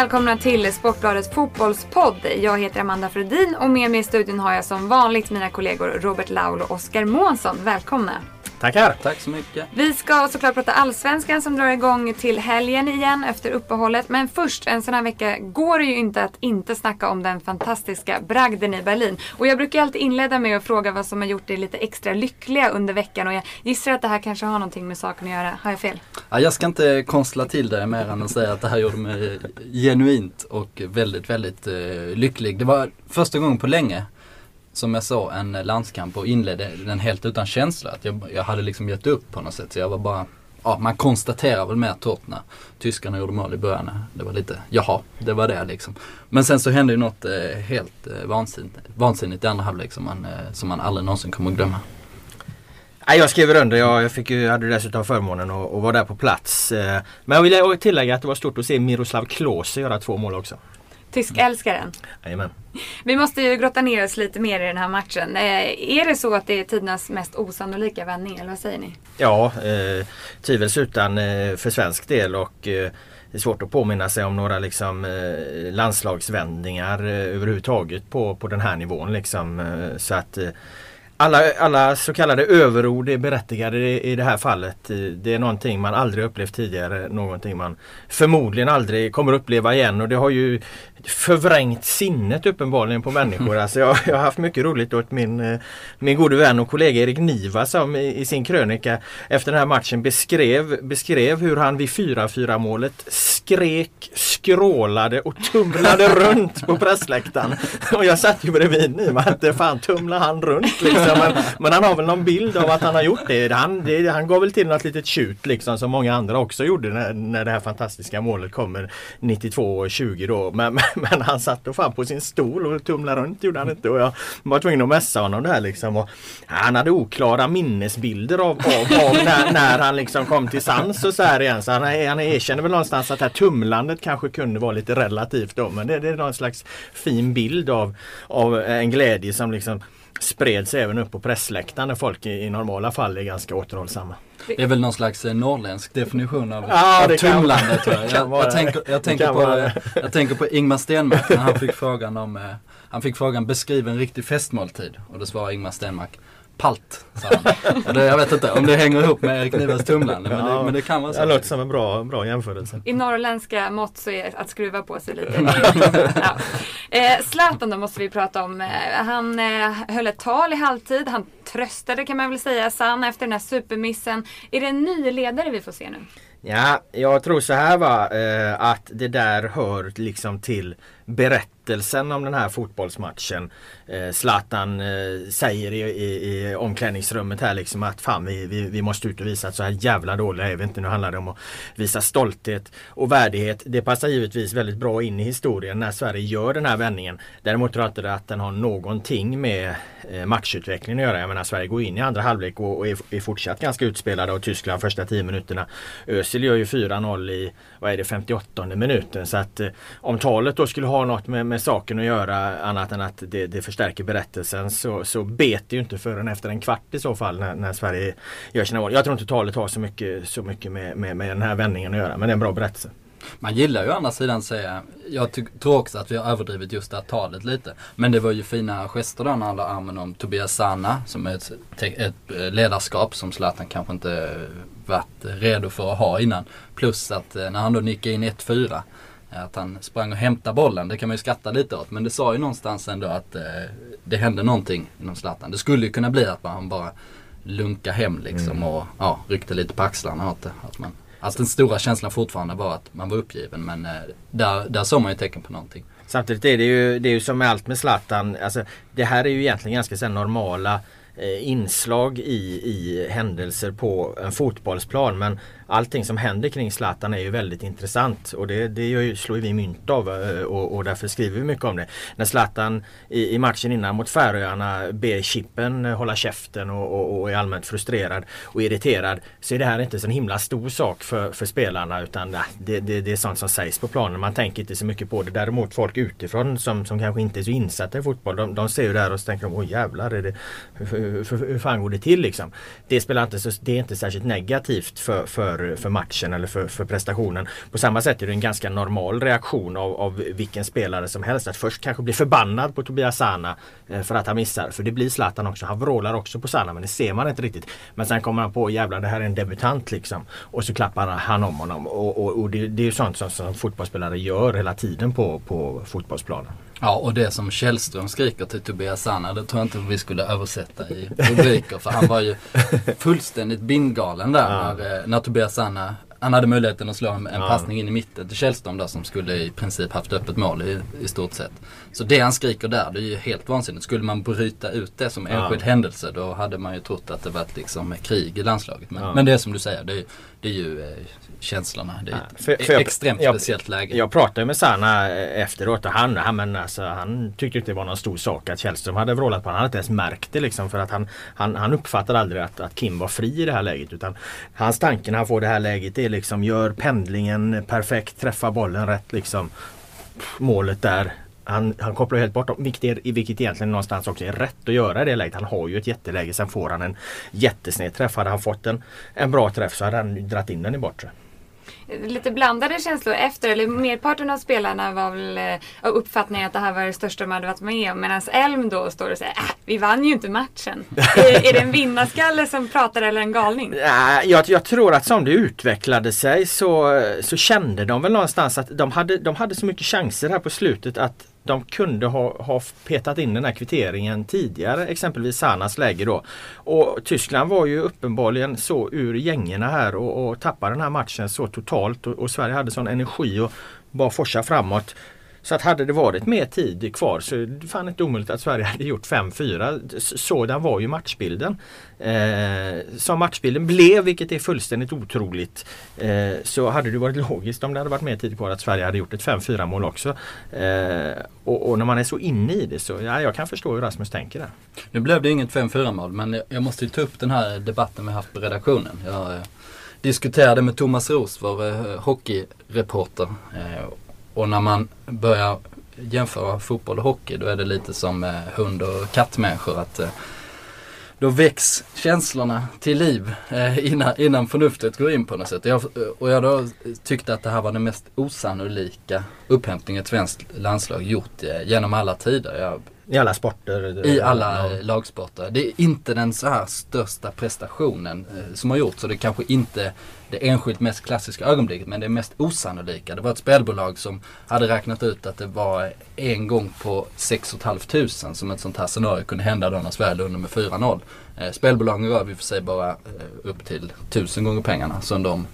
välkomna till Sportbladets fotbollspodd. Jag heter Amanda Fredin och med mig i studion har jag som vanligt mina kollegor Robert Laul och Oskar Månsson. Välkomna! Tackar! Tack så mycket. Vi ska såklart prata allsvenskan som drar igång till helgen igen efter uppehållet. Men först, en sån här vecka går det ju inte att inte snacka om den fantastiska bragden i Berlin. Och jag brukar alltid inleda med att fråga vad som har gjort dig lite extra lyckliga under veckan. Och jag gissar att det här kanske har någonting med saken att göra. Har jag fel? Ja, jag ska inte konstla till det mer än att säga att det här gjorde mig genuint och väldigt, väldigt eh, lycklig. Det var första gången på länge som jag såg en landskamp och inledde den helt utan känsla. Att jag, jag hade liksom gett upp på något sätt. Så jag var bara, ja man konstaterar väl mer torrt när tyskarna gjorde mål i början. Det var lite, jaha, det var det liksom. Men sen så hände ju något eh, helt eh, vansinnigt, vansinnigt i andra halvlek som man, eh, som man aldrig någonsin kommer att glömma. Nej, jag skriver under. Jag, jag fick ju, hade dessutom förmånen att, att vara där på plats. Eh, men jag vill tillägga att det var stort att se Miroslav Klose göra två mål också. Tyskälskaren. Jajamän. Vi måste ju grotta ner oss lite mer i den här matchen. Eh, är det så att det är tidernas mest osannolika vändning eller vad säger ni? Ja, eh, tvivelsutan eh, för svensk del och eh, det är svårt att påminna sig om några liksom, eh, landslagsvändningar eh, överhuvudtaget på, på den här nivån. Liksom. Eh, så att alla, alla så kallade överord är berättigade i, i det här fallet. Det är någonting man aldrig upplevt tidigare. Någonting man förmodligen aldrig kommer uppleva igen. Och det har ju förvrängt sinnet uppenbarligen på människor. Alltså jag, jag har haft mycket roligt åt min, eh, min gode vän och kollega Erik Niva som i, i sin krönika efter den här matchen beskrev, beskrev hur han vid 4-4 målet skrek, skrålade och tumlade runt på pressläktaren. Och jag satt ju bredvid Niva att fan tumlar han runt liksom. Men, men han har väl någon bild av att han har gjort det. Han, det, han gav väl till något litet tjut liksom som många andra också gjorde när, när det här fantastiska målet kommer 92-20 då. Men, men han satt och fan på sin stol och tumlade runt gjorde han inte. Och jag var tvungen att mässa honom där liksom. Och han hade oklara minnesbilder av, av, av när, när han liksom kom till sans och så här igen. Så han, han erkänner väl någonstans att det här tumlandet kanske kunde vara lite relativt då. Men det, det är någon slags fin bild av, av en glädje som liksom spred sig även upp på pressläktaren när folk i, i normala fall är ganska återhållsamma. Det är väl någon slags eh, norrländsk definition av, Ja, av det kan- tumlande tror jag. tänker, jag, på, jag tänker på Ingmar Stenmark när han fick frågan om eh, Han fick frågan beskriv en riktig festmåltid och då svarade Ingmar Stenmark Palt. Och det, jag vet inte om det hänger ihop med Erik Nivas tumlande men, det, men det kan vara så. Det låter som en bra, bra jämförelse. I norrländska mått så är det att skruva på sig lite. ja. eh, Zlatan då måste vi prata om. Eh, Han eh, höll ett tal i halvtid. Han tröstade kan man väl säga Sann efter den här supermissen. Är det en ny ledare vi får se nu? Ja, jag tror så här va, eh, att det där hör liksom till berättelsen om den här fotbollsmatchen. Eh, Zlatan eh, säger i, i, i omklädningsrummet här liksom att fan vi, vi, vi måste ut och visa att så här jävla dåliga är vi inte. Nu handlar det om att visa stolthet och värdighet. Det passar givetvis väldigt bra in i historien när Sverige gör den här vändningen. Däremot tror jag inte att den har någonting med eh, matchutvecklingen att göra. Jag menar Sverige går in i andra halvlek och, och är, är fortsatt ganska utspelade av Tyskland första 10 minuterna. Özil gör ju 4-0 i, vad är det, 58 minuten. Så att eh, om talet då skulle ha något med, med saken att göra annat än att det, det förstärker berättelsen så, så bet det ju inte förrän efter en kvart i så fall när, när Sverige gör sina mål. Jag tror inte talet har så mycket, så mycket med, med, med den här vändningen att göra men det är en bra berättelse. Man gillar ju å andra sidan säga, jag tror också att vi har överdrivit just det här talet lite. Men det var ju fina gester där när han la armen om Tobias Sanna som är ett, ett eh, ledarskap som Zlatan kanske inte varit redo för att ha innan. Plus att eh, när han då nickade in 1-4 att han sprang och hämtade bollen, det kan man ju skratta lite åt. Men det sa ju någonstans ändå att eh, det hände någonting inom Zlatan. Det skulle ju kunna bli att man bara lunka hem liksom och ja, ryckte lite på axlarna åt det. Att, man, att den stora känslan fortfarande var att man var uppgiven men eh, där, där såg man ju tecken på någonting. Samtidigt är det ju, det är ju som med allt med Zlatan. Alltså, det här är ju egentligen ganska så normala Eh, inslag i, i händelser på en fotbollsplan. Men allting som händer kring Zlatan är ju väldigt intressant och det, det gör ju, slår vi mynt av eh, och, och därför skriver vi mycket om det. När Zlatan i, i matchen innan mot Färöarna ber Chippen hålla käften och, och, och är allmänt frustrerad och irriterad så är det här inte så en himla stor sak för, för spelarna utan nej, det, det, det är sånt som sägs på planen. Man tänker inte så mycket på det. Däremot folk utifrån som, som kanske inte är så insatta i fotboll de, de ser ju det här och så tänker de åh jävlar är det, hur, hur, fan går det till liksom? Det, spelar inte så, det är inte särskilt negativt för, för, för matchen eller för, för prestationen. På samma sätt är det en ganska normal reaktion av, av vilken spelare som helst. Att först kanske bli förbannad på Tobias Sana eh, för att han missar. För det blir Zlatan också. Han vrålar också på Sana men det ser man inte riktigt. Men sen kommer han på jävlar det här är en debutant liksom. Och så klappar han om honom. Och, och, och det, det, är ju sånt som, som fotbollsspelare gör hela tiden på, på fotbollsplanen. Ja och det som Källström skriker till Tobias Sanna det tror jag inte vi skulle översätta i rubriker. för han var ju fullständigt bindgalen där ja. när, eh, när Tobias Sanna han hade möjligheten att slå en, en ja. passning in i mitten till Källström där som skulle i princip haft öppet mål i, i stort sett. Så det han skriker där, det är ju helt vansinnigt. Skulle man bryta ut det som enskild ja. händelse då hade man ju trott att det varit liksom krig i landslaget. Men, ja. men det är som du säger, det, det är ju eh, känslorna. Det är ett för, för extremt jag, speciellt läge. Jag pratade med Sanna efteråt och han, han, men alltså, han tyckte inte det var någon stor sak att Källström hade vrålat på honom. Han hade inte ens märkt det liksom för att han, han, han uppfattade aldrig att, att Kim var fri i det här läget. Utan hans tanke när han får det här läget är liksom gör pendlingen perfekt, träffa bollen rätt liksom. Målet där. Han, han kopplar helt bort dem, vilket, vilket egentligen någonstans också är rätt att göra i det läget. Han har ju ett jätteläge, sen får han en jättesned träff. Hade han fått en, en bra träff så hade han dragit in den i bortre lite blandade känslor efter, eller merparten av spelarna var väl av eh, uppfattningen att det här var det största de hade varit med om. Medan Elm då står och säger äh, vi vann ju inte matchen. är, är det en vinnarskalle som pratar eller en galning? Ja, jag, jag, tror att som det utvecklade sig så, så kände de väl någonstans att de hade, de hade så mycket chanser här på slutet att de kunde ha, ha petat in den här kvitteringen tidigare, exempelvis Sanas läge då. Och Tyskland var ju uppenbarligen så ur gängorna här och, och tappade den här matchen så totalt och, och Sverige hade sån energi och bara forsa framåt. Så att hade det varit mer tid kvar så är det fan inte omöjligt att Sverige hade gjort 5-4. Sådan var ju matchbilden. Eh, som matchbilden blev, vilket är fullständigt otroligt, eh, så hade det varit logiskt om det hade varit mer tid kvar att Sverige hade gjort ett 5-4 mål också. Eh, och, och, när man är så inne i det så, ja, jag kan förstå hur Rasmus tänker där. Nu blev det inget 5-4 mål men jag måste ju ta upp den här debatten vi haft på redaktionen. Jag eh, diskuterade med Thomas Roos, vår eh, hockeyreporter. Eh, och när man börjar jämföra fotboll och hockey då är det lite som eh, hund och kattmänniskor. Att, eh, då väcks känslorna till liv eh, innan, innan förnuftet går in på något sätt. Jag, och jag då tyckte att det här var den mest osannolika upphämtningen ett svenskt landslag gjort eh, genom alla tider. Jag i alla sporter? I alla ja. lagsporter. Det är inte den så här största prestationen eh, som har gjorts. Så det är kanske inte det enskilt mest klassiska ögonblicket men det mest osannolika. Det var ett spelbolag som hade räknat ut att det var en gång på 6 500 som ett sånt här scenario kunde hända då när Sverige låg under med 4-0. Eh, spelbolagen rör vi för sig bara eh, upp till 1000 gånger pengarna som de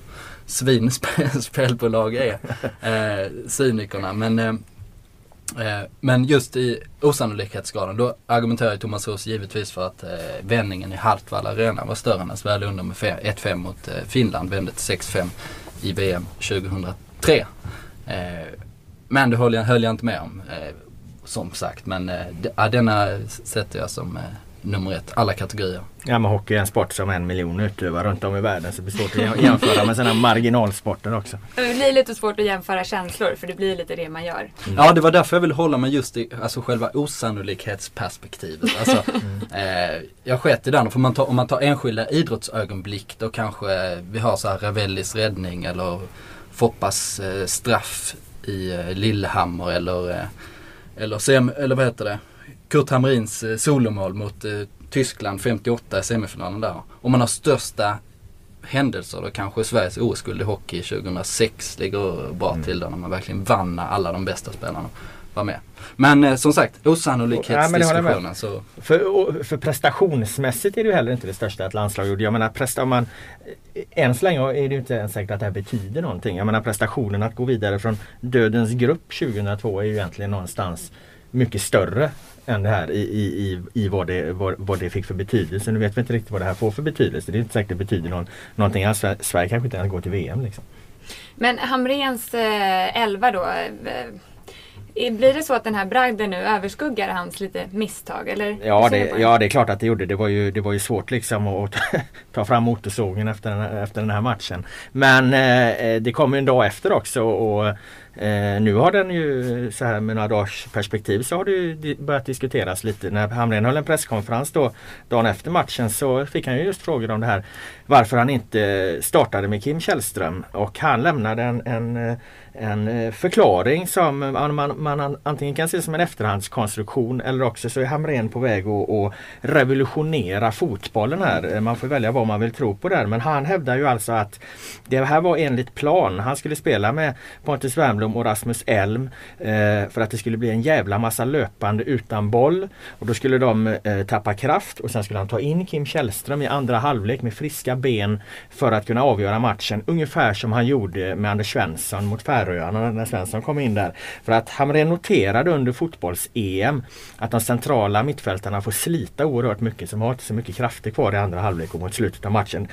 svinspelbolag är. Eh, cynikerna. Men eh, men just i osannolikhetsgraden då argumenterar Thomas Roos givetvis för att eh, vändningen i Hartwall Arena var större när Sverige under med 1-5 mot eh, Finland vände till 6-5 i VM 2003. Eh, men det höll jag, höll jag inte med om eh, som sagt men eh, denna sätter jag som eh, nummer ett, alla kategorier. Ja men hockey är en sport som en miljon utövare runt om i världen så det blir svårt att jämföra med sådana marginalsporter också. Det blir lite svårt att jämföra känslor för det blir lite det man gör. Mm. Ja det var därför jag ville hålla mig just i alltså själva osannolikhetsperspektivet. Alltså, mm. eh, jag sket i den, för man tar, om man tar enskilda idrottsögonblick då kanske vi har så här Ravellis räddning eller Foppas eh, straff i eh, Lillehammer eller, eh, eller, sem, eller vad heter det? Kurt Hamrins eh, solomål mot eh, Tyskland 58 i semifinalen där. Om man har största händelser då kanske Sveriges OS-guld i hockey 2006 ligger bra mm. till där när man verkligen vann alla de bästa spelarna var med. Men eh, som sagt osannolikhetsdiskussionen. Ja, så... för, för prestationsmässigt är det ju heller inte det största ett landslag gjorde. Jag menar prestar man än så länge är det ju inte ens säkert att det här betyder någonting. Jag menar prestationen att gå vidare från dödens grupp 2002 är ju egentligen någonstans mycket större än det här i, i, i, vad, det, vad, vad det fick för betydelse. Nu vet vi inte riktigt vad det här får för betydelse. Det är inte säkert det betyder någon, någonting alls. Sverige kanske inte ens går till VM. Liksom. Men Hamrens eh, elva då. Eh, blir det så att den här bragden nu överskuggar hans lite misstag? Eller ja, det, ja, det är klart att det gjorde. Det var ju, det var ju svårt liksom att ta fram motorsågen efter den, efter den här matchen. Men eh, det kom ju en dag efter också. Och, Eh, nu har den ju så här med några dagars perspektiv så har det ju börjat diskuteras lite. När Hamrén höll en presskonferens då dagen efter matchen så fick han ju just frågor om det här varför han inte startade med Kim Källström och han lämnade en, en eh, en eh, förklaring som eh, man, man, antingen kan se som en efterhandskonstruktion eller också så är Hamrén på väg att, att revolutionera fotbollen här. Eh, man får välja vad man vill tro på där. Men han hävdar ju alltså att det här var enligt plan. Han skulle spela med Pontus Wernbloom och Rasmus Elm eh, för att det skulle bli en jävla massa löpande utan boll. Och då skulle de eh, tappa kraft och sen skulle han ta in Kim Källström i andra halvlek med friska ben för att kunna avgöra matchen. Ungefär som han gjorde med Anders Svensson mot Färöarna Färöarna när Svensson kom in där. För att Hamrén noterade under fotbolls-EM att de centrala mittfältarna får slita oerhört mycket. Så de har inte så mycket krafter kvar i andra halvlek och mot slutet av matchen.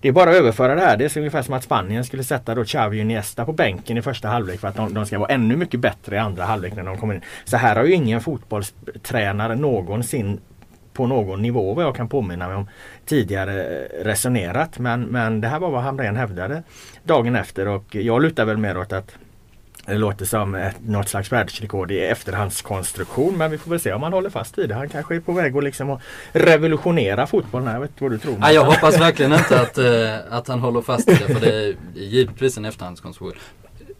Det är bara att överföra det här. Det är ungefär som att Spanien skulle sätta då Xavi och Niesta på bänken i första halvlek för att de, de, ska vara ännu mycket bättre i andra halvlek när de kommer in. Så här har ju ingen fotbollstränare någonsin på någon nivå vad jag kan påminna mig om tidigare resonerat. Men, men det här var vad Hamrén hävdade dagen efter och jag lutar väl mer åt att det låter som ett, något slags världsrekord i efterhandskonstruktion men vi får väl se om han håller fast vid det. Han kanske är på väg att, liksom att revolutionera fotbollen. Jag vet inte vad du tror. Ja, jag hoppas verkligen inte att, uh, att han håller fast vid det för det är givetvis en efterhandskonstruktion.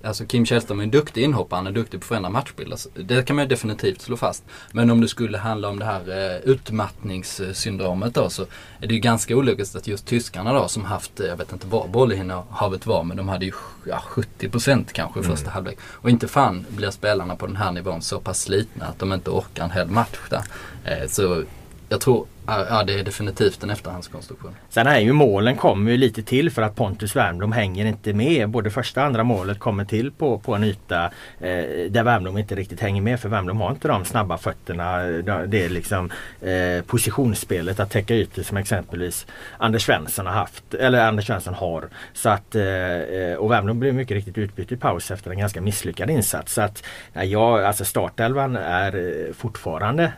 Alltså Kim Källström är en duktig inhoppare, han är duktig på att förändra matchbilder. Det kan man definitivt slå fast. Men om det skulle handla om det här eh, utmattningssyndromet då så är det ju ganska ologiskt att just tyskarna då som haft, eh, jag vet inte vad bollinnehavet var, men de hade ju ja, 70% kanske i första mm. halvlek. Och inte fan blir spelarna på den här nivån så pass slitna att de inte orkar en hel match där. Eh, så jag tror Ja, det är definitivt en efterhandskonstruktion. Sen är ju målen kommer ju lite till för att Pontus Wernbloom hänger inte med. Både första och andra målet kommer till på, på en yta eh, där Wernbloom inte riktigt hänger med. För Wernbloom har inte de snabba fötterna. Det är liksom eh, positionsspelet att täcka ytor som exempelvis Anders Svensson har haft. Eller Anders Svensson har. Så att, eh, eh och Wernbloom blev mycket riktigt utbytt i paus efter en ganska misslyckad insats. Så att, ja, alltså startelvan är eh, fortfarande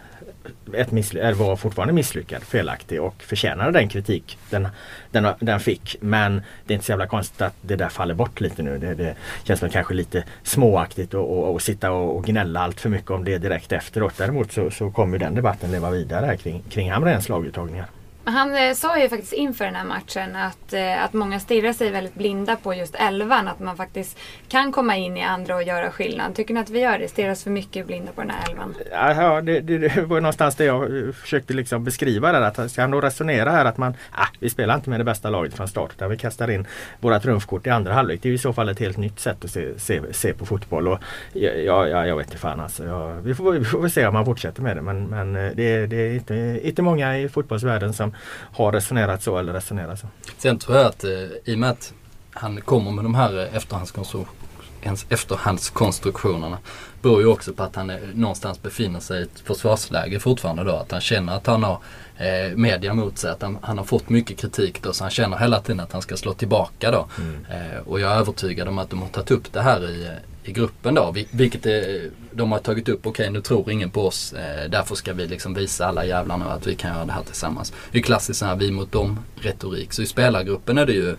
ett missly- var fortfarande misslyckad, felaktig och förtjänade den kritik den, den, den fick. Men det är inte så jävla konstigt att det där faller bort lite nu. Det, det känns väl kanske lite småaktigt att sitta och, och gnälla allt för mycket om det direkt efteråt. Däremot så, så kommer den debatten leva vidare kring, kring Hamrens laguttagningar. Han eh, sa ju faktiskt inför den här matchen att, eh, att många stirrar sig väldigt blinda på just elvan. Att man faktiskt kan komma in i andra och göra skillnad. Tycker ni att vi gör det? Stirrar oss för mycket blinda på den här elvan? Ja, det, det, det var någonstans det jag eh, försökte liksom beskriva där. Att ska han då resonera här att man, ah, vi spelar inte med det bästa laget från start. Utan vi kastar in våra trumfkort i andra halvlek. Det är i så fall ett helt nytt sätt att se, se, se på fotboll. Och, ja, ja, jag vet inte fan alltså. Ja, vi, får, vi får väl se om man fortsätter med det. Men, men det, det är inte, inte många i fotbollsvärlden som har resonerat så eller resonerar så. Sen tror jag att eh, i och med att han kommer med de här eh, efterhandskonstruktionerna beror ju också på att han är, någonstans befinner sig i ett försvarsläge fortfarande då. Att han känner att han har eh, media mot sig. Att han, han, har fått mycket kritik då så han känner hela tiden att han ska slå tillbaka då. Mm. Eh, och jag är övertygad om att de har tagit upp det här i, i gruppen då. Vilket är, de har tagit upp, okej okay, nu tror ingen på oss. Eh, därför ska vi liksom visa alla jävlar nu att vi kan göra det här tillsammans. Det är klassiskt sån här vi mot dem retorik. Så i spelargruppen är det ju,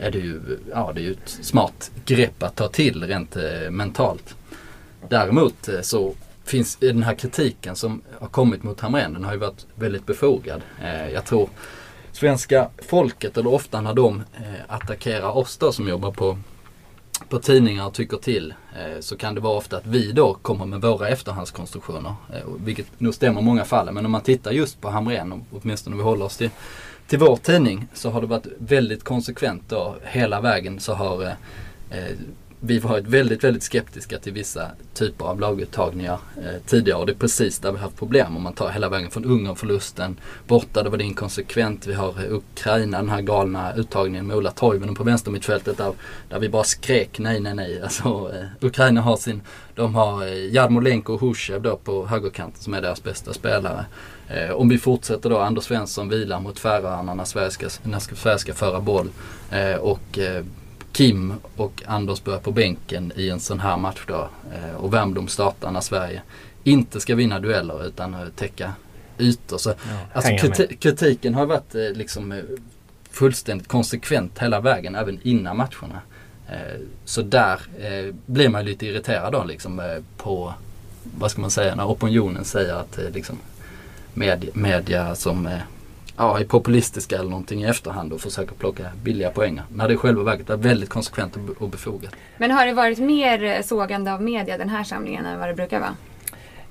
är det ju, ja, det är ju ett smart grepp att ta till rent eh, mentalt. Däremot eh, så finns den här kritiken som har kommit mot Hamrén, den har ju varit väldigt befogad. Eh, jag tror svenska folket, eller ofta när de eh, attackerar oss då som jobbar på på tidningar och tycker till eh, så kan det vara ofta att vi då kommer med våra efterhandskonstruktioner. Eh, vilket nog stämmer i många fall. Men om man tittar just på Hamrén, åtminstone om vi håller oss till, till vår tidning, så har det varit väldigt konsekvent då. Hela vägen så har eh, eh vi har varit väldigt, väldigt skeptiska till vissa typer av laguttagningar eh, tidigare och det är precis där vi har haft problem. Om man tar hela vägen från Ungern-förlusten, borta då var det inkonsekvent. Vi har eh, Ukraina, den här galna uttagningen med Ola Toivonen på vänstermittfältet där, där vi bara skrek nej, nej, nej. Alltså, eh, Ukraina har sin, de har eh, Jarmolenko och Hushev då på högerkanten som är deras bästa spelare. Eh, om vi fortsätter då, Anders Svensson vilar mot Färöarna när Sverige ska, när Sverige ska föra boll. Eh, och eh, Kim och Anders börjar på bänken i en sån här match då. Eh, och Wernbloom startar när Sverige inte ska vinna dueller utan täcka ytor. Så, ja, alltså kriti kritiken har varit eh, liksom eh, fullständigt konsekvent hela vägen även innan matcherna. Eh, så där eh, blir man lite irriterad då liksom eh, på, vad ska man säga, när opinionen säger att eh, liksom, media, media som eh, ja, är populistiska eller någonting i efterhand och försöker plocka billiga poänger. När det i själva verket är väldigt konsekvent och be- och befogat. Men har det varit mer eh, sågande av media den här samlingen än vad det brukar vara?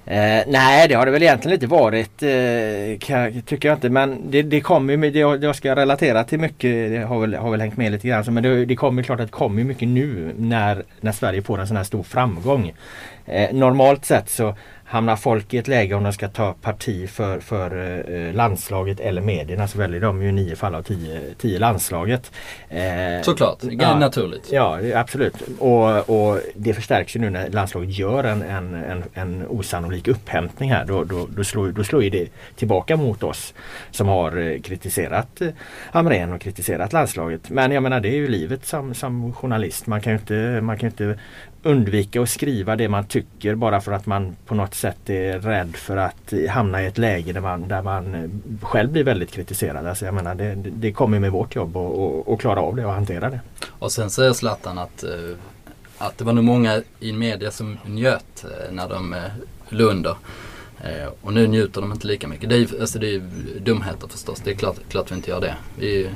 Eh, nej det har det väl egentligen inte varit eh, kan, tycker jag inte men det, det kommer ju, det, jag ska relatera till mycket, det har väl, har väl hängt med lite grann så, men det, det kommer ju klart att det kommer mycket nu när, när Sverige får en sån här stor framgång. Eh, normalt sett så hamnar folk i ett läge om de ska ta parti för, för eh, landslaget eller medierna så väljer de ju nio fall av tio, tio landslaget. Eh, Såklart, ja. naturligt. Ja, absolut. Och, och det förstärks ju nu när landslaget gör en, en, en, en osannolik upphämtning här. Då, då, då, slår, då slår ju det tillbaka mot oss som har eh, kritiserat eh, Hamrén och kritiserat landslaget. Men jag menar det är ju livet som, som journalist. Man kan ju inte, man kan inte undvika att skriva det man tycker bara för att man på något sätt är rädd för att hamna i ett läge där man, där man eh, själv blir väldigt kritiserad. Alltså jag menar det, det kommer med vårt jobb att- klara av det och hantera det. Och sen säger Zlatan att, eh, att det var nog många i media som njöt eh, när de eh, låg under. Och nu njuter de inte lika mycket. Det är ju alltså det är dumheter förstås. Det är klart, klart vi inte gör det. Vi,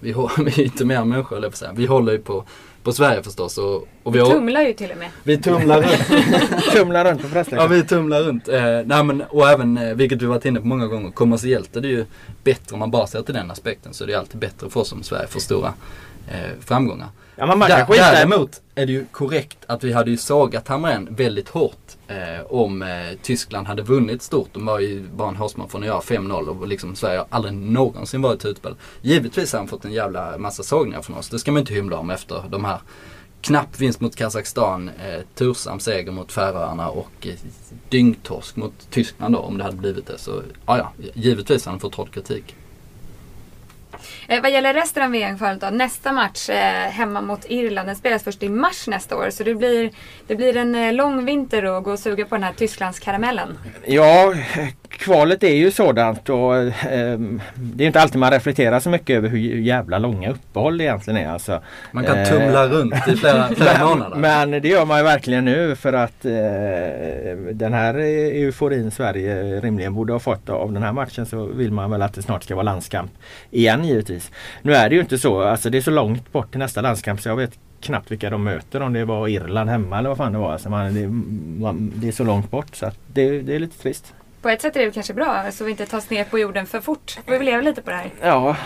vi, vi är inte mer människor, eller. Vi håller ju på, på Sverige förstås. Och, och vi, har, Tumlar ju till och med. vi tumlar runt. Tumla runt på Ja, pressläktaren. vi tumlar runt. Eh, nej, men, och även, eh, vilket vi varit inne på många gånger, kommersiellt är det ju bättre om man bara ser till den aspekten. Så det är alltid bättre för oss som Sverige får stora eh, framgångar. Ja, man, kan skita däremot är det ju korrekt att vi hade ju sågat Hamrén väldigt hårt eh, om eh, Tyskland hade vunnit stort. De var ju bara en hårsmån från att göra 5-0 och liksom Sverige har aldrig någonsin varit utspel. Givetvis har han fått en jävla massa sågningar från oss. Det ska man inte hymla om efter de här knapp vinst mot Kazakstan, eh, tursam seger mot Färöarna och eh, dyngtorsk mot Tyskland då om det hade blivit det. Så ja, ja, givetvis har han fått hård kritik. Eh, vad gäller resten av VM-kvalet då. Nästa match eh, hemma mot Irland. Den spelas först i mars nästa år. Så det blir, det blir en eh, lång vinter att gå och suga på den här Tysklandskaramellen. Ja, kvalet är ju sådant och ehm, det är inte alltid man reflekterar så mycket över hur jävla långa uppehåll det egentligen är. Alltså. Man kan Eh, tumla runt i flera, flera månader. Men det gör man ju verkligen nu för att eh, den här euforin Sverige rimligen borde ha fått av den här matchen så vill man väl att det snart ska vara landskamp igen givetvis. Nu är det ju inte så, alltså det är så långt bort till nästa landskamp så jag vet knappt vilka de möter om det var Irland hemma eller vad fan det var. Alltså man, det, man, det är så långt bort så att det, det är lite trist. På ett sätt är det kanske bra så vi inte tas ner på jorden för fort. Vi leva lite på det här. Ja,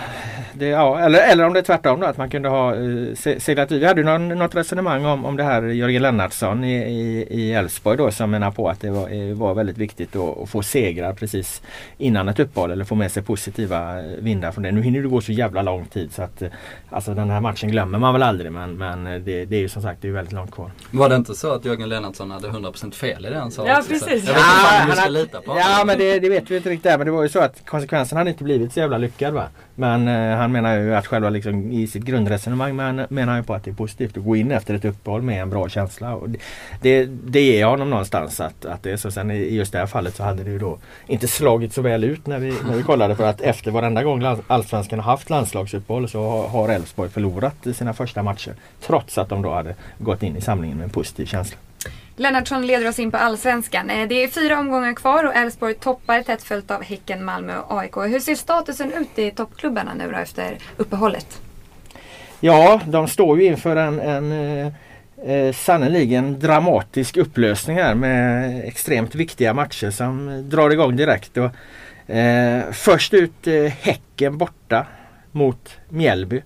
det, ja eller, eller om det är tvärtom då att man kunde ha eh, se- seglat ut. Vi hade någon, något resonemang om, om det här Jörgen Lennartsson i, i, i Elfsborg då som menar på att det var, eh, var väldigt viktigt att, att få segrar precis innan ett uppehåll eller få med sig positiva eh, vindar från det. Nu hinner det gå så jävla lång tid så att eh, alltså den här matchen glömmer man väl aldrig men, men det, det är ju som sagt det är väldigt långt kvar. Var det inte så att Jörgen Lennartsson hade 100% fel i det han sa? Ja, precis. Jag vet inte Ja, om vi han ska lita på honom. Ja men det, det vet vi inte riktigt men det var ju så att konsekvensen hade inte blivit så jävla lyckad va. Men eh, han menar ju att själva liksom i sitt grundresonemang men, menar han ju på att det är positivt att gå in efter ett uppehåll med en bra känsla. Och det, det, det ger jag honom någonstans att, att det är så. Sen i just det här fallet så hade det ju då inte slagit så väl ut när vi, när vi kollade för att efter varenda gång lands- Allsvenskan har haft landslagsuppehåll så har- har Elfsborg förlorat i sina första matcher. Trots att de då hade gått in i samlingen med en positiv känsla. Lennartsson leder oss in på Allsvenskan. Eh, det är fyra omgångar kvar och Elfsborg toppar tätt följt av Häcken, Malmö och AIK. Hur ser statusen ut i toppklubbarna nu då efter uppehållet? Ja, de står ju inför en, en eh, eh, sannoliken dramatisk upplösning här med extremt viktiga matcher som drar igång direkt. Och, eh, först ut eh, Häcken borta mot Mjällby.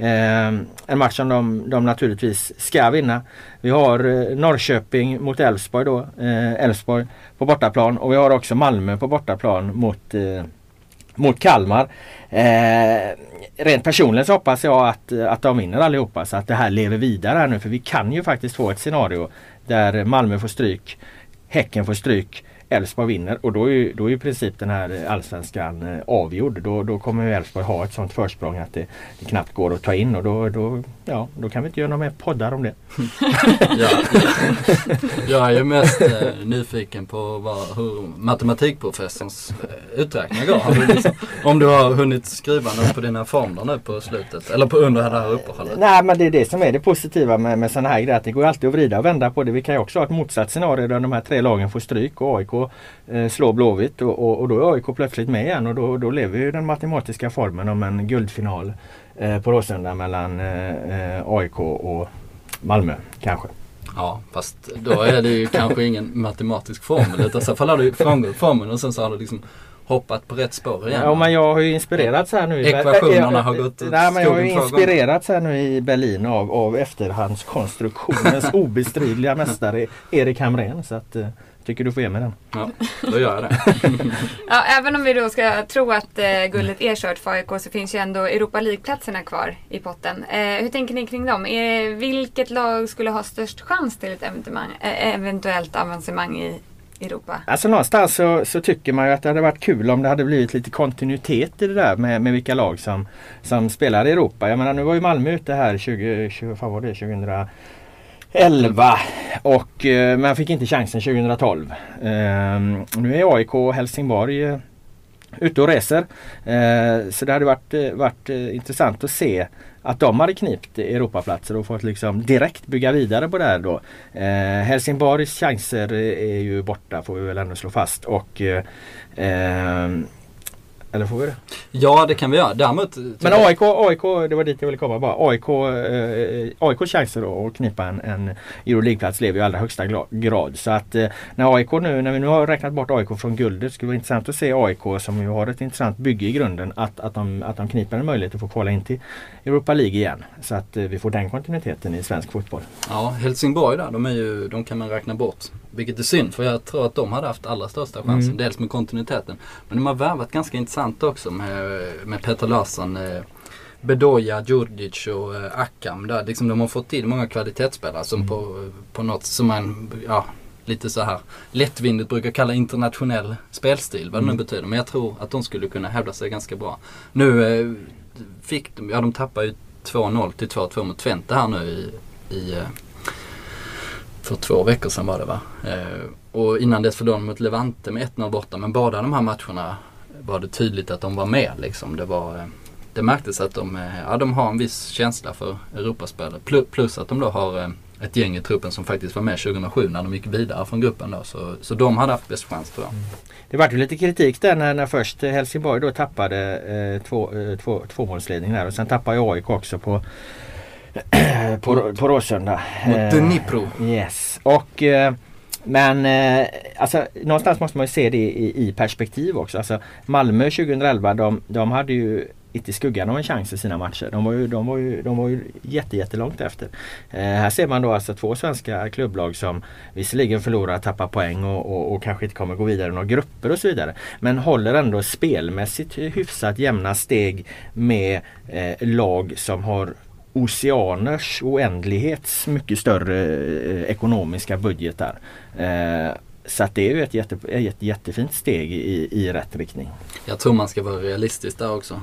Eh, en match som de, de naturligtvis ska vinna. Vi har eh, Norrköping mot Elfsborg då. eh, Elfsborg på bortaplan och vi har också Malmö på bortaplan mot eh, mot Kalmar. Eh, rent personligen så hoppas jag att, att de vinner allihopa så att det här lever vidare här nu för vi kan ju faktiskt få ett scenario där Malmö får stryk, Häcken får stryk Elfsborg vinner och då är ju, då är i princip den här allsvenskan eh, avgjord. Då, då kommer Elfsborg ha ett sånt försprång att det, det knappt går att ta in och då, då, ja, då kan vi inte göra några mer poddar om det. ja, jag är ju mest eh, nyfiken på vad, hur matematikprofessorns eh, uträkningar går. Liksom, om du har hunnit skriva något på dina formler nu på slutet eller på under det här uppehållet? Nej men det är det som är det positiva med, med sådana här grejer. Att det går alltid att vrida och vända på det. Vi kan ju också ha ett motsatt scenario där de här tre lagen får stryk och AIK eh, slår Blåvitt och, och, och, då är AIK plötsligt med igen och då, då lever ju den matematiska formen om en guldfinal eh, på Råsunda mellan eh, eh AIK och Malmö kanske. Ja fast då är det ju kanske ingen matematisk formel utan så fall har du frångått formeln och sen så har du liksom hoppat på rätt spår igen. Ja men jag har ju inspirerats här nu. Ekvationerna har gått Nej men jag har ju inspirerats här nu i Berlin av, av efterhandskonstruktionens obestridliga mästare Erik Hamrén. Så att, eh, tycker du får ge mig den. Ja, då gör jag det. ja, även om vi då ska tro att eh, guldet är kört för AIK så finns ju ändå Europa League-platserna kvar i potten. Eh, hur tänker ni kring dem? Eh, vilket lag skulle ha störst chans till ett eh, eventuellt avancemang i Europa? Alltså någonstans så, så, tycker man ju att det hade varit kul om det hade blivit lite kontinuitet i det där med, med vilka lag som, som spelar i Europa. Jag menar nu var ju Malmö ute här 20, 20, vad var det, 2000 11 och eh, man fick inte chansen 2012. Eh, nu är AIK och Helsingborg eh, ute och reser. Eh, så det hade varit, eh, varit eh, intressant att se att de hade knipt Europaplatser och fått liksom direkt bygga vidare på det här då. Helsingborgs chanser är ju borta får vi väl ändå slå fast. Och ehm, eller får vi det? Ja det kan vi göra. Däremot... Men AIK, AIK, det var dit jag ville komma bara. AIK, eh, AIKs chanser att knipa en, en Euroleague-plats lever i allra högsta grad. Så att eh, när AIK nu, när vi nu har räknat bort AIK från guldet skulle det vara intressant att se AIK som ju har ett intressant bygge i grunden att, att, de, att de kniper en möjlighet att få kvala in till Europa League igen. Så att eh, vi får den kontinuiteten i svensk fotboll. Ja, Helsingborg där, de, är ju, de kan man räkna bort. Vilket är synd för jag tror att de hade haft allra största chansen. Mm. Dels med kontinuiteten. Men de har värvat ganska intressant också med, med Peter Larsson. Eh, Bedoya, Djurdjic och eh, Akam. Där. Liksom, de har fått till många kvalitetsspelare som mm. på, på något som man ja, lite så här lättvindigt brukar kalla internationell spelstil. Vad det nu mm. betyder. Men jag tror att de skulle kunna hävda sig ganska bra. Nu eh, fick de, ja de tappar ju 2-0 till 2-2 mot Twente här nu i, i eh, för två veckor sedan var det va. Eh, och innan dess förlorade de mot Levante med 1-0 borta. Men båda de här matcherna var det tydligt att de var med liksom. Det, var, eh, det märktes att de, eh, ja, de har en viss känsla för Europaspelet. Plus att de då har eh, ett gäng i truppen som faktiskt var med 2007 när de gick vidare från gruppen då. Så, så de hade haft bäst chans tror jag. Mm. Det var ju lite kritik där när, när först Helsingborg då tappade eh, två, eh, två, tvåmålsledningen där och sen tappade AIK också på på, på Råsunda. Mot eh, Dnipro. Yes. Och eh, men eh, alltså, någonstans måste man ju se det i, i perspektiv också. Alltså, Malmö 2011 de, de hade ju inte i skuggan av en chans i sina matcher. De var ju, de var ju, de var ju jätte, jättelångt efter. Eh, här ser man då alltså två svenska klubblag som visserligen förlorar, tappar poäng och, och, och, kanske inte kommer gå vidare i några grupper och så vidare. Men håller ändå spelmässigt hyfsat jämna steg med eh, lag som har oceaners oändlighets mycket större eh, ekonomiska budgetar. Eh, så att det är ju ett, jätte, ett jättefint steg i, i rätt riktning. Jag tror man ska vara realistisk där också.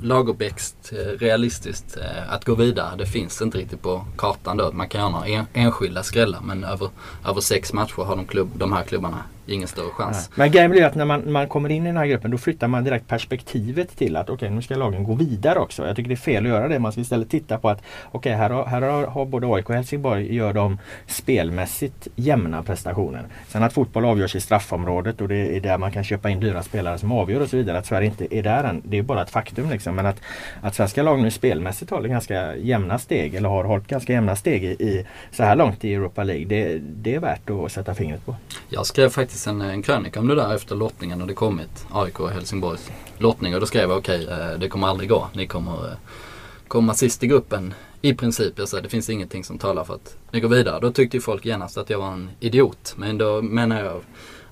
Lagerbäckst, eh, realistiskt eh, att gå vidare. Det finns inte riktigt på kartan då. Man kan göra några en, enskilda skrällar men över, över sex matcher har de, klubb, de här klubbarna ingen större chans. Men grejen blir att när man, man kommer in i den här gruppen då flyttar man direkt perspektivet till att okej okay, nu ska lagen gå vidare också. Jag tycker det är fel att göra det. Man ska istället titta på att okej okay, här, har, här har, har både AIK och Helsingborg gör de spelmässigt jämna prestationer. Sen att fotboll avgörs i straffområdet och det är där man kan köpa in dyra spelare som avgör och så vidare. Att Sverige inte är där än. Det är bara ett faktum liksom. Men att, att svenska lag nu spelmässigt håller ganska jämna steg eller har hållit ganska jämna steg i, i så här långt i Europa League. Det, det är värt att sätta fingret på. Jag skrev faktiskt en, en krönika om det där efter lottningen och det kommit AIK och Helsingborgs lottning och då skrev jag okej okay, eh, det kommer aldrig gå. Ni kommer eh, komma sist i gruppen i princip. Jag sa, det finns ingenting som talar för att ni går vidare. Då tyckte ju folk genast att jag var en idiot. Men då menar jag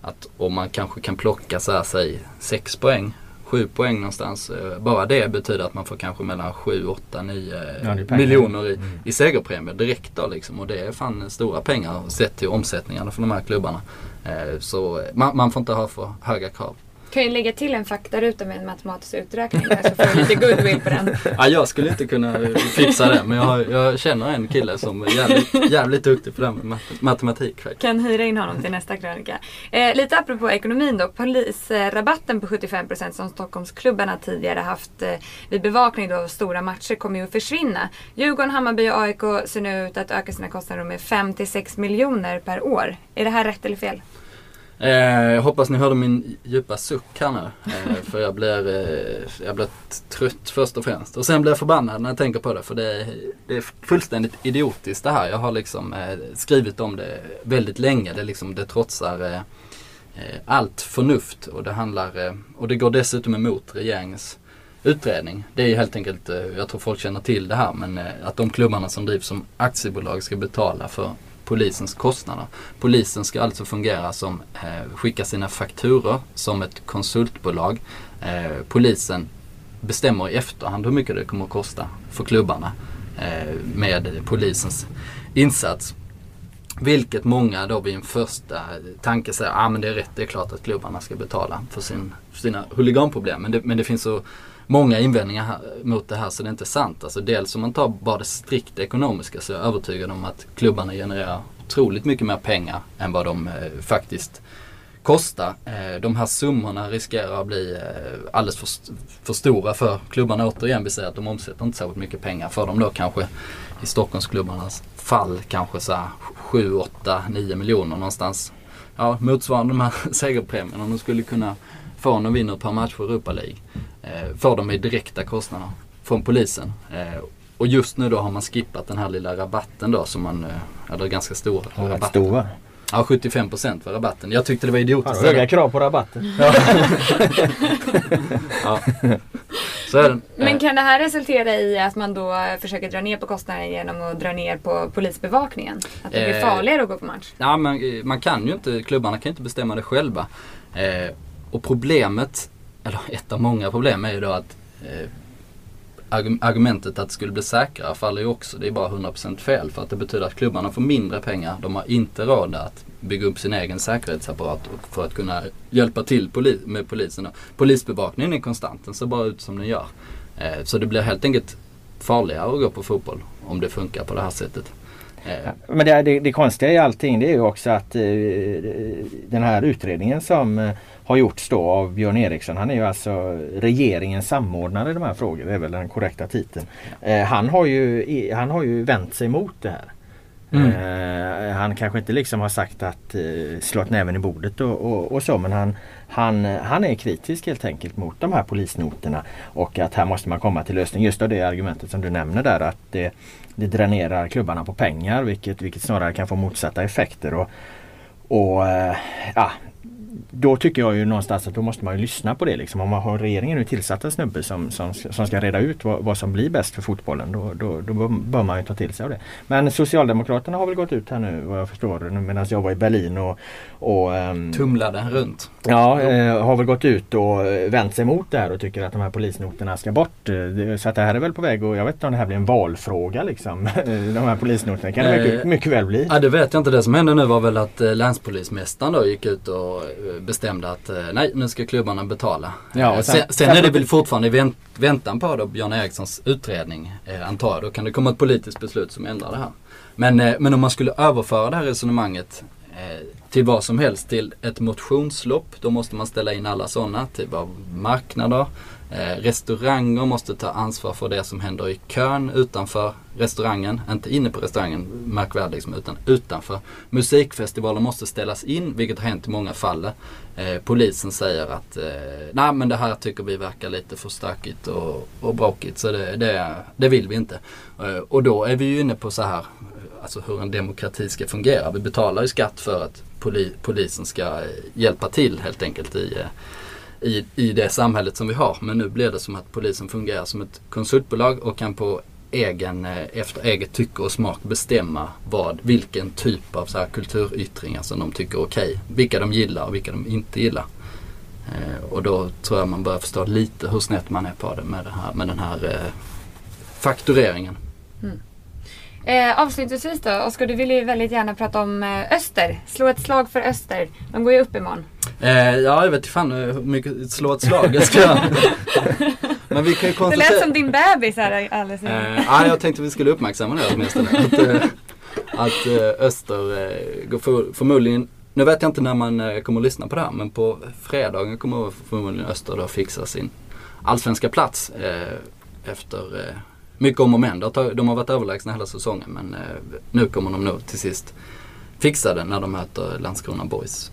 att om man kanske kan plocka så här, säg 6 poäng 7 poäng någonstans. Eh, bara det betyder att man får kanske mellan 7, 8, 9 ja, miljoner i, mm. i segerpremie direkt då liksom. Och det är fan stora pengar sett till omsättningarna för de här klubbarna. Eh, så man, man får inte ha för höga krav. Kan ju lägga till en faktaruta med en matematisk uträkning där så får du lite goodwill på den. Ja, jag skulle inte kunna fixa det men jag, jag känner en kille som är jävligt, jävligt duktig på det med mat- matematik. faktiskt. Kan hyra in honom till nästa krönika. Eh, lite apropå ekonomin då. Polisrabatten på 75% som Stockholmsklubbarna tidigare haft eh, vid bevakning då av stora matcher kommer ju att försvinna. Djurgården, Hammarby och AIK ser nu ut att öka sina kostnader med 5-6 miljoner per år. Är det här rätt eller fel? Eh, jag hoppas ni hörde min djupa suck här nu. Eh, för jag blir, eh, jag blir trött först och främst. Och sen blir jag förbannad när jag tänker på det. För det är, det är fullständigt idiotiskt det här. Jag har liksom eh, skrivit om det väldigt länge. Det, är liksom, det trotsar eh, eh allt förnuft. Och det, handlar, eh, och det går dessutom emot regeringens utredning. Det är ju helt enkelt, eh, jag tror folk känner till det här, men att de klubbarna som drivs som aktiebolag ska betala för polisens kostnader. Polisen ska alltså fungera som, eh, skicka sina fakturor som ett konsultbolag. Eh, polisen bestämmer i efterhand hur mycket det kommer att kosta för klubbarna eh, med polisens insats. Vilket många då vid en första tanke säger, ja ah, men det är rätt, det är klart att klubbarna ska betala för, sin, för sina huliganproblem. Men det, men det finns så många invändningar här, mot det här så det är inte sant. Alltså dels om man tar bara det strikt ekonomiska så är jag övertygad om att klubbarna genererar otroligt mycket mer pengar än vad de eh, faktiskt kostar. Eh, de här summorna riskerar att bli eh, alldeles för, för stora för klubbarna. Återigen, vi säger att de omsätter inte särskilt mycket pengar för dem då kanske i Stockholmsklubbarnas fall kanske så här 7, 8, 9 miljoner någonstans. Ja, motsvarande de här segerpremierna de skulle kunna få om de vinner ett par matcher i Europa League. Eh, får de i direkta kostnader från polisen. Eh, och just nu då har man skippat den här lilla rabatten då som man, eh, eller ganska stor Rätt rabatt. stor va? Ja, 75% var rabatten. Jag tyckte det var idiotiskt. höga krav på rabatten? Ja. Den. Men Eh, kan det här resultera i att man då försöker dra ner på kostnaden genom att dra ner på polisbevakningen? Att det blir Eh, farligare att gå på match? Ja, men man kan ju inte, klubbarna kan ju inte bestämma det själva. Eh, och problemet, eller ett av många problem är ju då att eh, argumentet att det skulle bli säkrare faller ju också. Det är bara 100% fel för att det betyder att klubbarna får mindre pengar. De har inte råd att bygga upp sin egen säkerhetsapparat för att kunna hjälpa till poli- med polisen. Polisbevakningen är konstant, den ser bara ut som den gör. Eh, så det blir helt enkelt farligare att gå på fotboll om det funkar på det här sättet. Eh, Men det, det, det konstiga i allting det är ju också att eh, den här utredningen som eh, har gjorts då av Björn Eriksson. Han är ju alltså regeringens samordnare i de här frågorna. Det är väl den korrekta titeln. Eh, han, har ju, han har ju vänt sig mot det här. Mm. Eh, han kanske inte liksom har sagt att eh, slått näven i bordet och, och, och så men han, han, han är kritisk helt enkelt mot de här polisnoterna och att här måste man komma till lösning. Just av det argumentet som du nämner där att det, det dränerar klubbarna på pengar vilket, vilket snarare kan få motsatta effekter. Och, och eh, ja, då tycker jag ju någonstans att då måste man ju lyssna på det. Liksom. Om man har regeringen nu tillsatt en snubbe som, som, som ska reda ut vad, vad som blir bäst för fotbollen då, då, då bör- man ju ta till sig av det. Men Socialdemokraterna har väl gått ut här nu vad jag förstår medan jag var i Berlin och, och ehm, tumlade runt. Ja, eh, har väl gått ut och eh, vänt sig mot det här och tycker att de här polisnoterna ska bort. Eh, Så att det här är väl på väg och jag vet inte om det här blir en valfråga liksom. de här polisnoterna kan det mycket, mycket väl bli. Ja det vet jag inte. Det som hände nu var väl att länspolismästaren då gick ut och bestämde att eh, nej nu ska klubbarna betala. Ja, Eh, sen- sen, sen är det väl fortfarande vänt, väntan på då Björn Erikssons utredning eh, antar jag. Då kan det komma ett politiskt beslut som ändrar det här. Men, men om man skulle överföra det här resonemanget till vad som helst, till ett motionslopp. Då måste man ställa in alla sådana, typ av marknader. Eh, restauranger måste ta ansvar för det som händer i kön utanför restaurangen. Inte inne på restaurangen, märk väl liksom, utan utanför. Musikfestivaler måste ställas in, vilket har hänt i många fall. Eh, polisen säger att eh, nej men det här tycker vi verkar lite för stökigt och, och bråkigt så det, det, det vill vi inte. Eh, och då är vi ju inne på så här, alltså hur en demokrati ska fungera. Vi betalar ju skatt för att poli, polisen ska hjälpa till helt enkelt i, eh, i, i det samhället som vi har. Men nu blir det som att polisen fungerar som ett konsultbolag och kan på egen, eh, efter eget tycke och smak bestämma vad, vilken typ av så här kulturyttringar som de tycker är okej. Vilka de gillar och vilka de inte gillar. Eh, och då tror jag man börjar förstå lite hur snett man är på det med, det här, med den här eh, faktureringen. Mm. Eh, avslutningsvis då, Oskar du vill ju väldigt gärna prata om eh, Öster. Slå ett slag för Öster. De går ju upp imorgon. Eh, ja, jag vet inte fan hur mycket slå ett slag jag ska. Men vi kan ju Det konstatera... lät som din bebis här alldeles nyss. Eh, ja, jag tänkte vi skulle uppmärksamma det åtminstone. Att, eh, att eh, Öster eh, går för, förmodligen, nu vet jag inte när man eh, kommer att lyssna på det här, men på fredagen kommer förmodligen Öster då fixa sin allsvenska plats efter mycket om och men. De har varit överlägsna hela säsongen men eh, nu kommer de nog till sist fixa det när de möter Landskrona Boys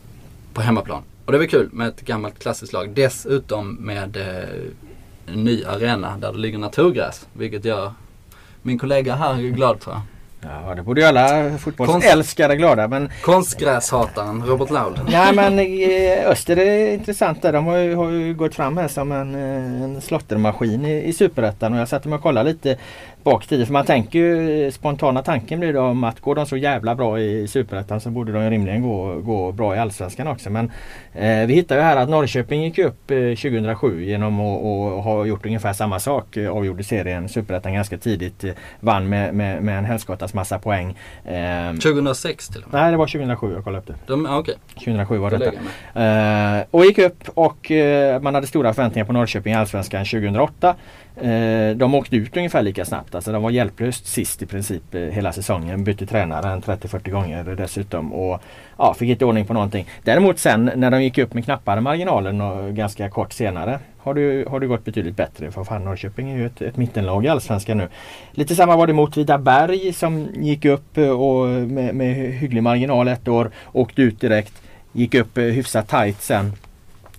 på hemmaplan. Och det är väl kul med ett gammalt klassiskt lag. Dessutom med eh, en ny arena där det ligger naturgräs. Vilket gör min kollega här är glad tror jag. Ja, det borde ju alla fotbollsälskare glada. Men, Konstgräshataren Robert Laul. nej, men eh, Öster är intressant där. De har ju, har ju gått fram här som en, eh, en slottermaskin i, i Superettan. Och jag satte mig och kollade lite bak i tiden. För man tänker ju, spontana tanken blir då om att går de så jävla bra i Superettan så borde de rimligen gå, gå bra i Allsvenskan också. Men eh, vi hittar ju här att Norrköping gick upp eh, 2007 genom att ha gjort ungefär samma sak. Eh, avgjorde serien Superettan ganska tidigt. Eh, vann med, med, med en helskottas massa poäng. Eh, 2006 till och med. nej det var 2007 jag kollade upp det. De, ja, okej, 2007 var då detta. Eh, och gick upp och man hade stora förväntningar på Norrköping i Allsvenskan 2008. Eh, de åkte ut ungefär lika snabbt. Alltså de var hjälplöst sist i princip eh, hela säsongen. Bytte tränare 30-40 gånger dessutom. Och ja, fick inte ordning på någonting. Däremot sen när de gick upp med knappare marginalen och ganska kort senare har det, har det gått betydligt bättre. För fan Norrköping är ju ett, ett mittenlag i Allsvenskan nu. Lite samma var det mot Vidaberg som gick upp eh, och med, med hygglig marginal ett år. Åkte ut direkt. Gick upp hyfsat tight sen.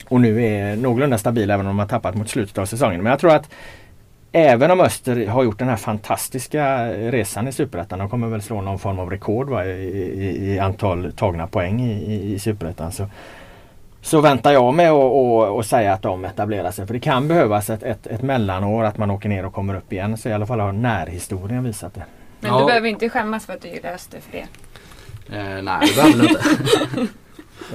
Och nu är någorlunda stabil även om de har tappat mot slutet av säsongen. Men jag tror att Även om Öster har gjort den här fantastiska resan i Superettan. De kommer väl slå någon form av rekord va, i, i, i antal tagna poäng i, i, i Superettan. Så, så väntar jag med att och, och säga att de etablerar sig. För det kan behövas ett, ett, ett mellanår att man åker ner och kommer upp igen. Så i alla fall har närhistorien visat det. Men Ja. du behöver inte skämmas för att du gillar Öster för det. Eh, nej, det behöver du inte.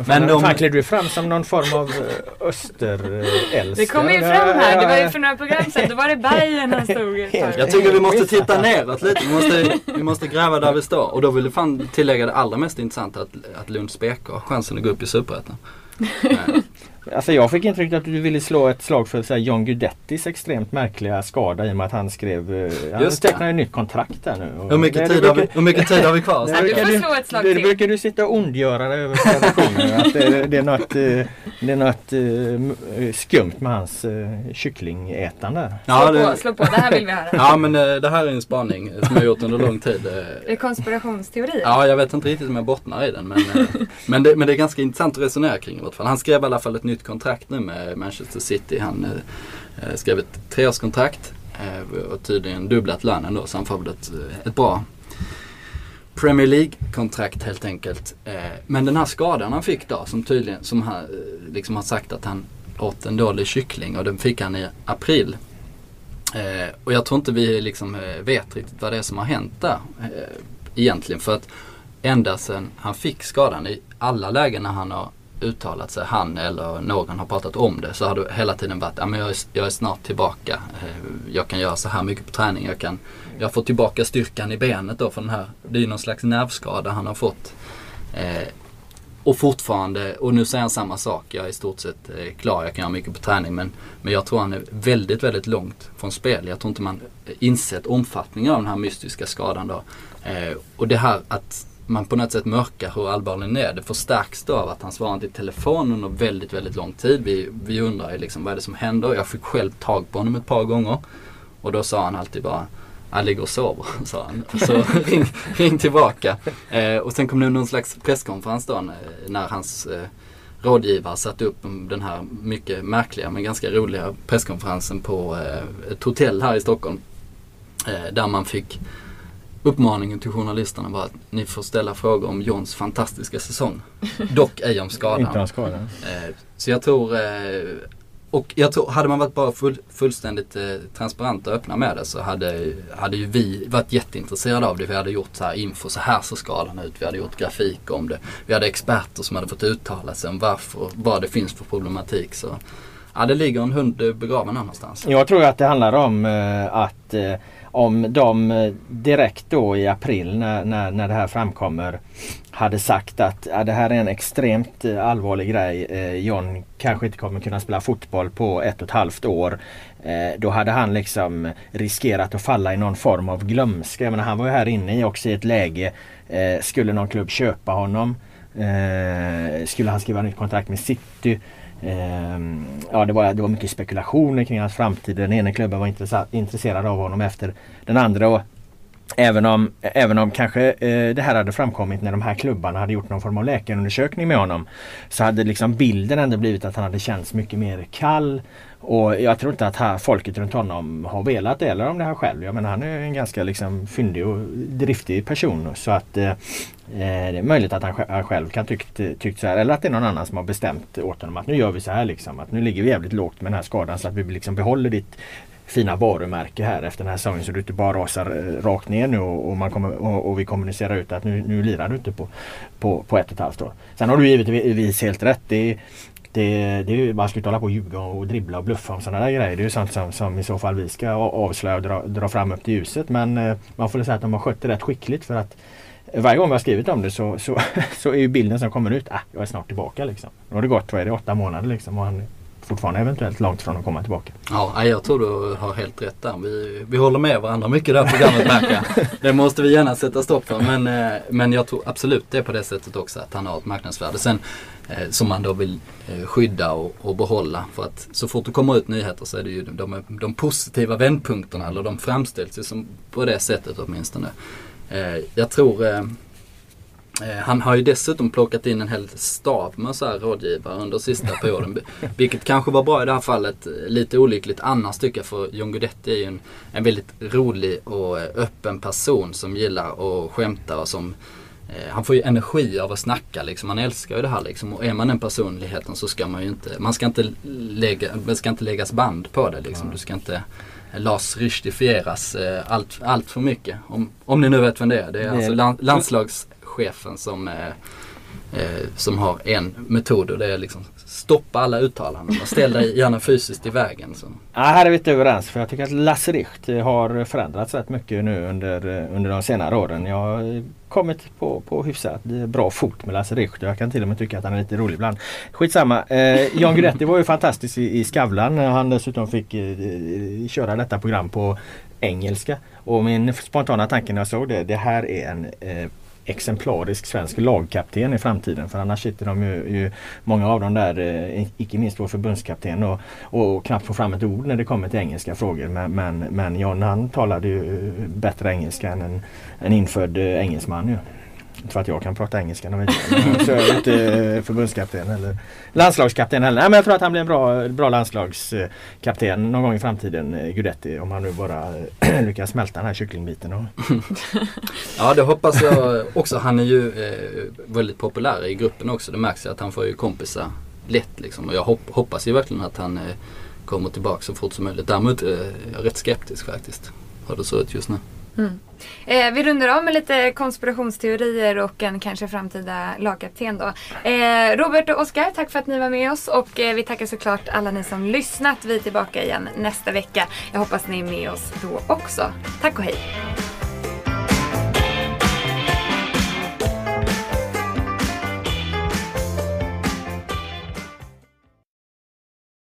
Men de... Fan klev du fram som någon form av eh, österälskare? Det kommer ju fram här. Det var ju för några program sedan. Då var det Bajen han stod. Jag tycker vi måste titta neråt lite. Vi måste, vi måste gräva där vi står. Och då vill jag fan tillägga det allra mest intressanta att, att Lunds BK har chansen att gå upp i Superettan. Alltså jag fick intrycket att du ville slå ett slag för så här, John Guidettis extremt märkliga skada i och med att han skrev... eh, Han tecknade ett nytt kontrakt där nu. Och Hur mycket, det- tid det har vi, hur mycket tid har vi kvar? det du brukar får slå ett slag det, brukar du sitta och ondgöra dig över att det, det är något, eh, det är något eh, skumt med hans kycklingätande. Ja, slå, på, det, slå på, det här vill vi höra. ja men det här är en spaning som jag gjort under lång tid. Det är konspirationsteorier. Ja, jag vet inte riktigt om jag bottnar i den. Men, men, det, men det är ganska intressant att resonera kring i vart fall. Han skrev i alla fall ett nytt nytt kontrakt nu med Manchester City. Han eh, eh, skrev ett treårskontrakt eh, och tydligen dubblat lönen då. Så han får väl ett, eh, ett bra Premier League-kontrakt helt enkelt. Eh, men den här skadan han fick då, som tydligen, som han eh, liksom har sagt att han åt en dålig kyckling och den fick han i april. Eh, och jag tror inte vi liksom vet riktigt vad det är som har hänt där eh, egentligen. För att ända sedan han fick skadan, i alla lägen när han har uttalat sig, han eller någon har pratat om det, så har det hela tiden varit, ja men jag är, jag är snart tillbaka. Eh, jag kan göra så här mycket på träning. Jag kan, jag får tillbaka styrkan i benet då för den här, det är ju någon slags nervskada han har fått. Eh, och fortfarande, och nu säger han samma sak, jag är i stort sett eh, klar, jag kan göra mycket på träning. Men, men jag tror han är väldigt, väldigt långt från spel. Jag tror inte man eh, insett omfattningen av den här mystiska skadan då. Eh, och det här att man på något sätt mörkar hur allvarlig den är. Det förstärks då av att han svarar inte i telefon under väldigt, väldigt lång tid. Vi, vi undrar ju liksom vad är det som händer. Jag fick själv tag på honom ett par gånger. Och då sa han alltid bara han ligger och sover, sa han. Så ring, ring tillbaka. Eh, och sen kom det någon slags presskonferens då när, när hans eh, rådgivare satte upp den här mycket märkliga men ganska roliga presskonferensen på eh, ett hotell här i Stockholm. Eh, där man fick uppmaningen till journalisterna var att ni får ställa frågor om Johns fantastiska säsong. Dock ej om Inte skadan. någon skada. Eh, så jag tror, eh, och jag tror, hade man varit bara full, fullständigt eh, transparent och öppna med det så hade, hade ju vi varit jätteintresserade av det. Vi hade gjort så här info, så här ser skadan ut. Vi hade gjort grafik om det. Vi hade experter som hade fått uttala sig om varför, vad det finns för problematik. Så ja, det ligger en hund begraven någonstans. Jag tror att det handlar om att om de eh, direkt då i april när, när, när det här framkommer hade sagt att ja, det här är en extremt eh, allvarlig grej. Eh, John kanske inte kommer kunna spela fotboll på ett och ett halvt år. Då hade han liksom riskerat att falla i någon form av glömska. Jag menar, han var ju här inne i också i ett läge. Skulle någon klubb köpa honom? Eh, skulle han skriva nytt kontrakt med City? Eh, ja, det var, det var mycket spekulationer kring hans framtid. Den ena klubben var intresserad av honom efter den andra. Och Även om, även om kanske eh, det här hade framkommit när de här klubbarna hade gjort någon form av läkarundersökning med honom. Så hade liksom bilden ändå blivit att han hade känts mycket mer kall. Och jag tror inte att här, folket runt honom har velat det eller om det här själv. Jag menar han är en ganska liksom fyndig och driftig person. Så att eh, eh det är möjligt att han själv kan tyckt, tyckt så här. Eller att det är någon annan som har bestämt åt honom att nu gör vi så här liksom. Att nu ligger vi jävligt lågt med den här skadan så att vi liksom behåller ditt fina varumärke här efter den här säsongen så du inte bara rasar eh, rakt ner nu och, och man kommer, och, och, vi kommunicerar ut att nu, nu lirar du inte på, på, på ett och ett halvt år. Sen har du givetvis helt rätt. Det, det, det man ska inte hålla på och ljuga och dribbla och bluffa om sådana där grejer. Det är ju sånt som, som i så fall vi ska avslöja och dra, dra fram upp till ljuset. Men eh, man får säga att de har skött det rätt skickligt för att varje gång vi har skrivit om det så, så, så är ju bilden som kommer ut, ah, jag är snart tillbaka liksom. Nu har det gått, vad är det, åtta månader liksom och han fortfarande eventuellt långt från att komma tillbaka. Ja, jag tror du har helt rätt där. Vi, vi håller med varandra mycket i det här programmet Det måste vi gärna sätta stopp för. Men, eh, men jag tror absolut det är på det sättet också att han har ett marknadsvärde. Sen eh, som man då vill eh, skydda och, och, behålla. För att så fort det kommer ut nyheter så är det ju de, de positiva vändpunkterna eller de framställs ju som på det sättet åtminstone. Jag tror han har ju dessutom plockat in en hel stab med så här rådgivare under sista perioden. Vilket kanske var bra i det här fallet. Lite olyckligt annars tycker jag för John Guidetti är ju en, en väldigt rolig och eh, öppen person som gillar att skämta och som eh, han får ju energi av att snacka liksom. Han älskar ju det här liksom. Och är man den personligheten så ska man ju inte, man ska inte lägga, det ska inte läggas band på det liksom. Du ska inte Lars Richtifieras allt, allt för mycket. Om, om ni nu vet vem det är. Det är alltså landslags chefen som, eh, eh, som har en metod och det är liksom stoppa alla uttalanden och ställ dig gärna fysiskt i vägen. Så. Ja, här är vi inte överens för jag tycker att Lasse Richt har förändrats rätt mycket nu under, eh, under de senare åren. Jag har kommit på, på hyfsat bra fot med Lasse Richt och jag kan till och med tycka att han är lite rolig ibland. Skitsamma. Eh, Jan Guidetti var ju fantastisk i, i Skavlan när han dessutom fick eh, köra detta program på engelska. Och min spontana tanke när jag såg det, det här är en eh, exemplarisk svensk lagkapten i framtiden. För annars sitter de ju, ju många av dem där, eh, icke minst vår förbundskapten och, och, knappt får fram ett ord när det kommer till engelska frågor. Men, men, men John han talade ju eh, bättre engelska än en, en infödd eh, engelsman. Ju. Inte för att jag kan prata engelska någon vidare. Så jag är inte förbundskapten eller landslagskapten heller. Nej, men jag tror att han blir en bra, bra landslagskapten någon gång i framtiden, eh, Gudetti. Om han nu bara eh, lyckas smälta den här kycklingbiten. Och... ja det hoppas jag också. Han är ju eh, väldigt populär i gruppen också. Det märks ju att han får ju kompisar lätt liksom. Och jag hopp, hoppas ju verkligen att han eh, kommer tillbaka så fort som möjligt. Däremot eh, är jag rätt skeptisk faktiskt. Hur det ser ut just nu. Mm. Eh, vi rundar av med lite konspirationsteorier och en kanske framtida lagkapten då. Eh, Robert och Oskar, tack för att ni var med oss och eh, vi tackar såklart alla ni som lyssnat. Vi är tillbaka igen nästa vecka. Jag hoppas ni är med oss då också. Tack och hej!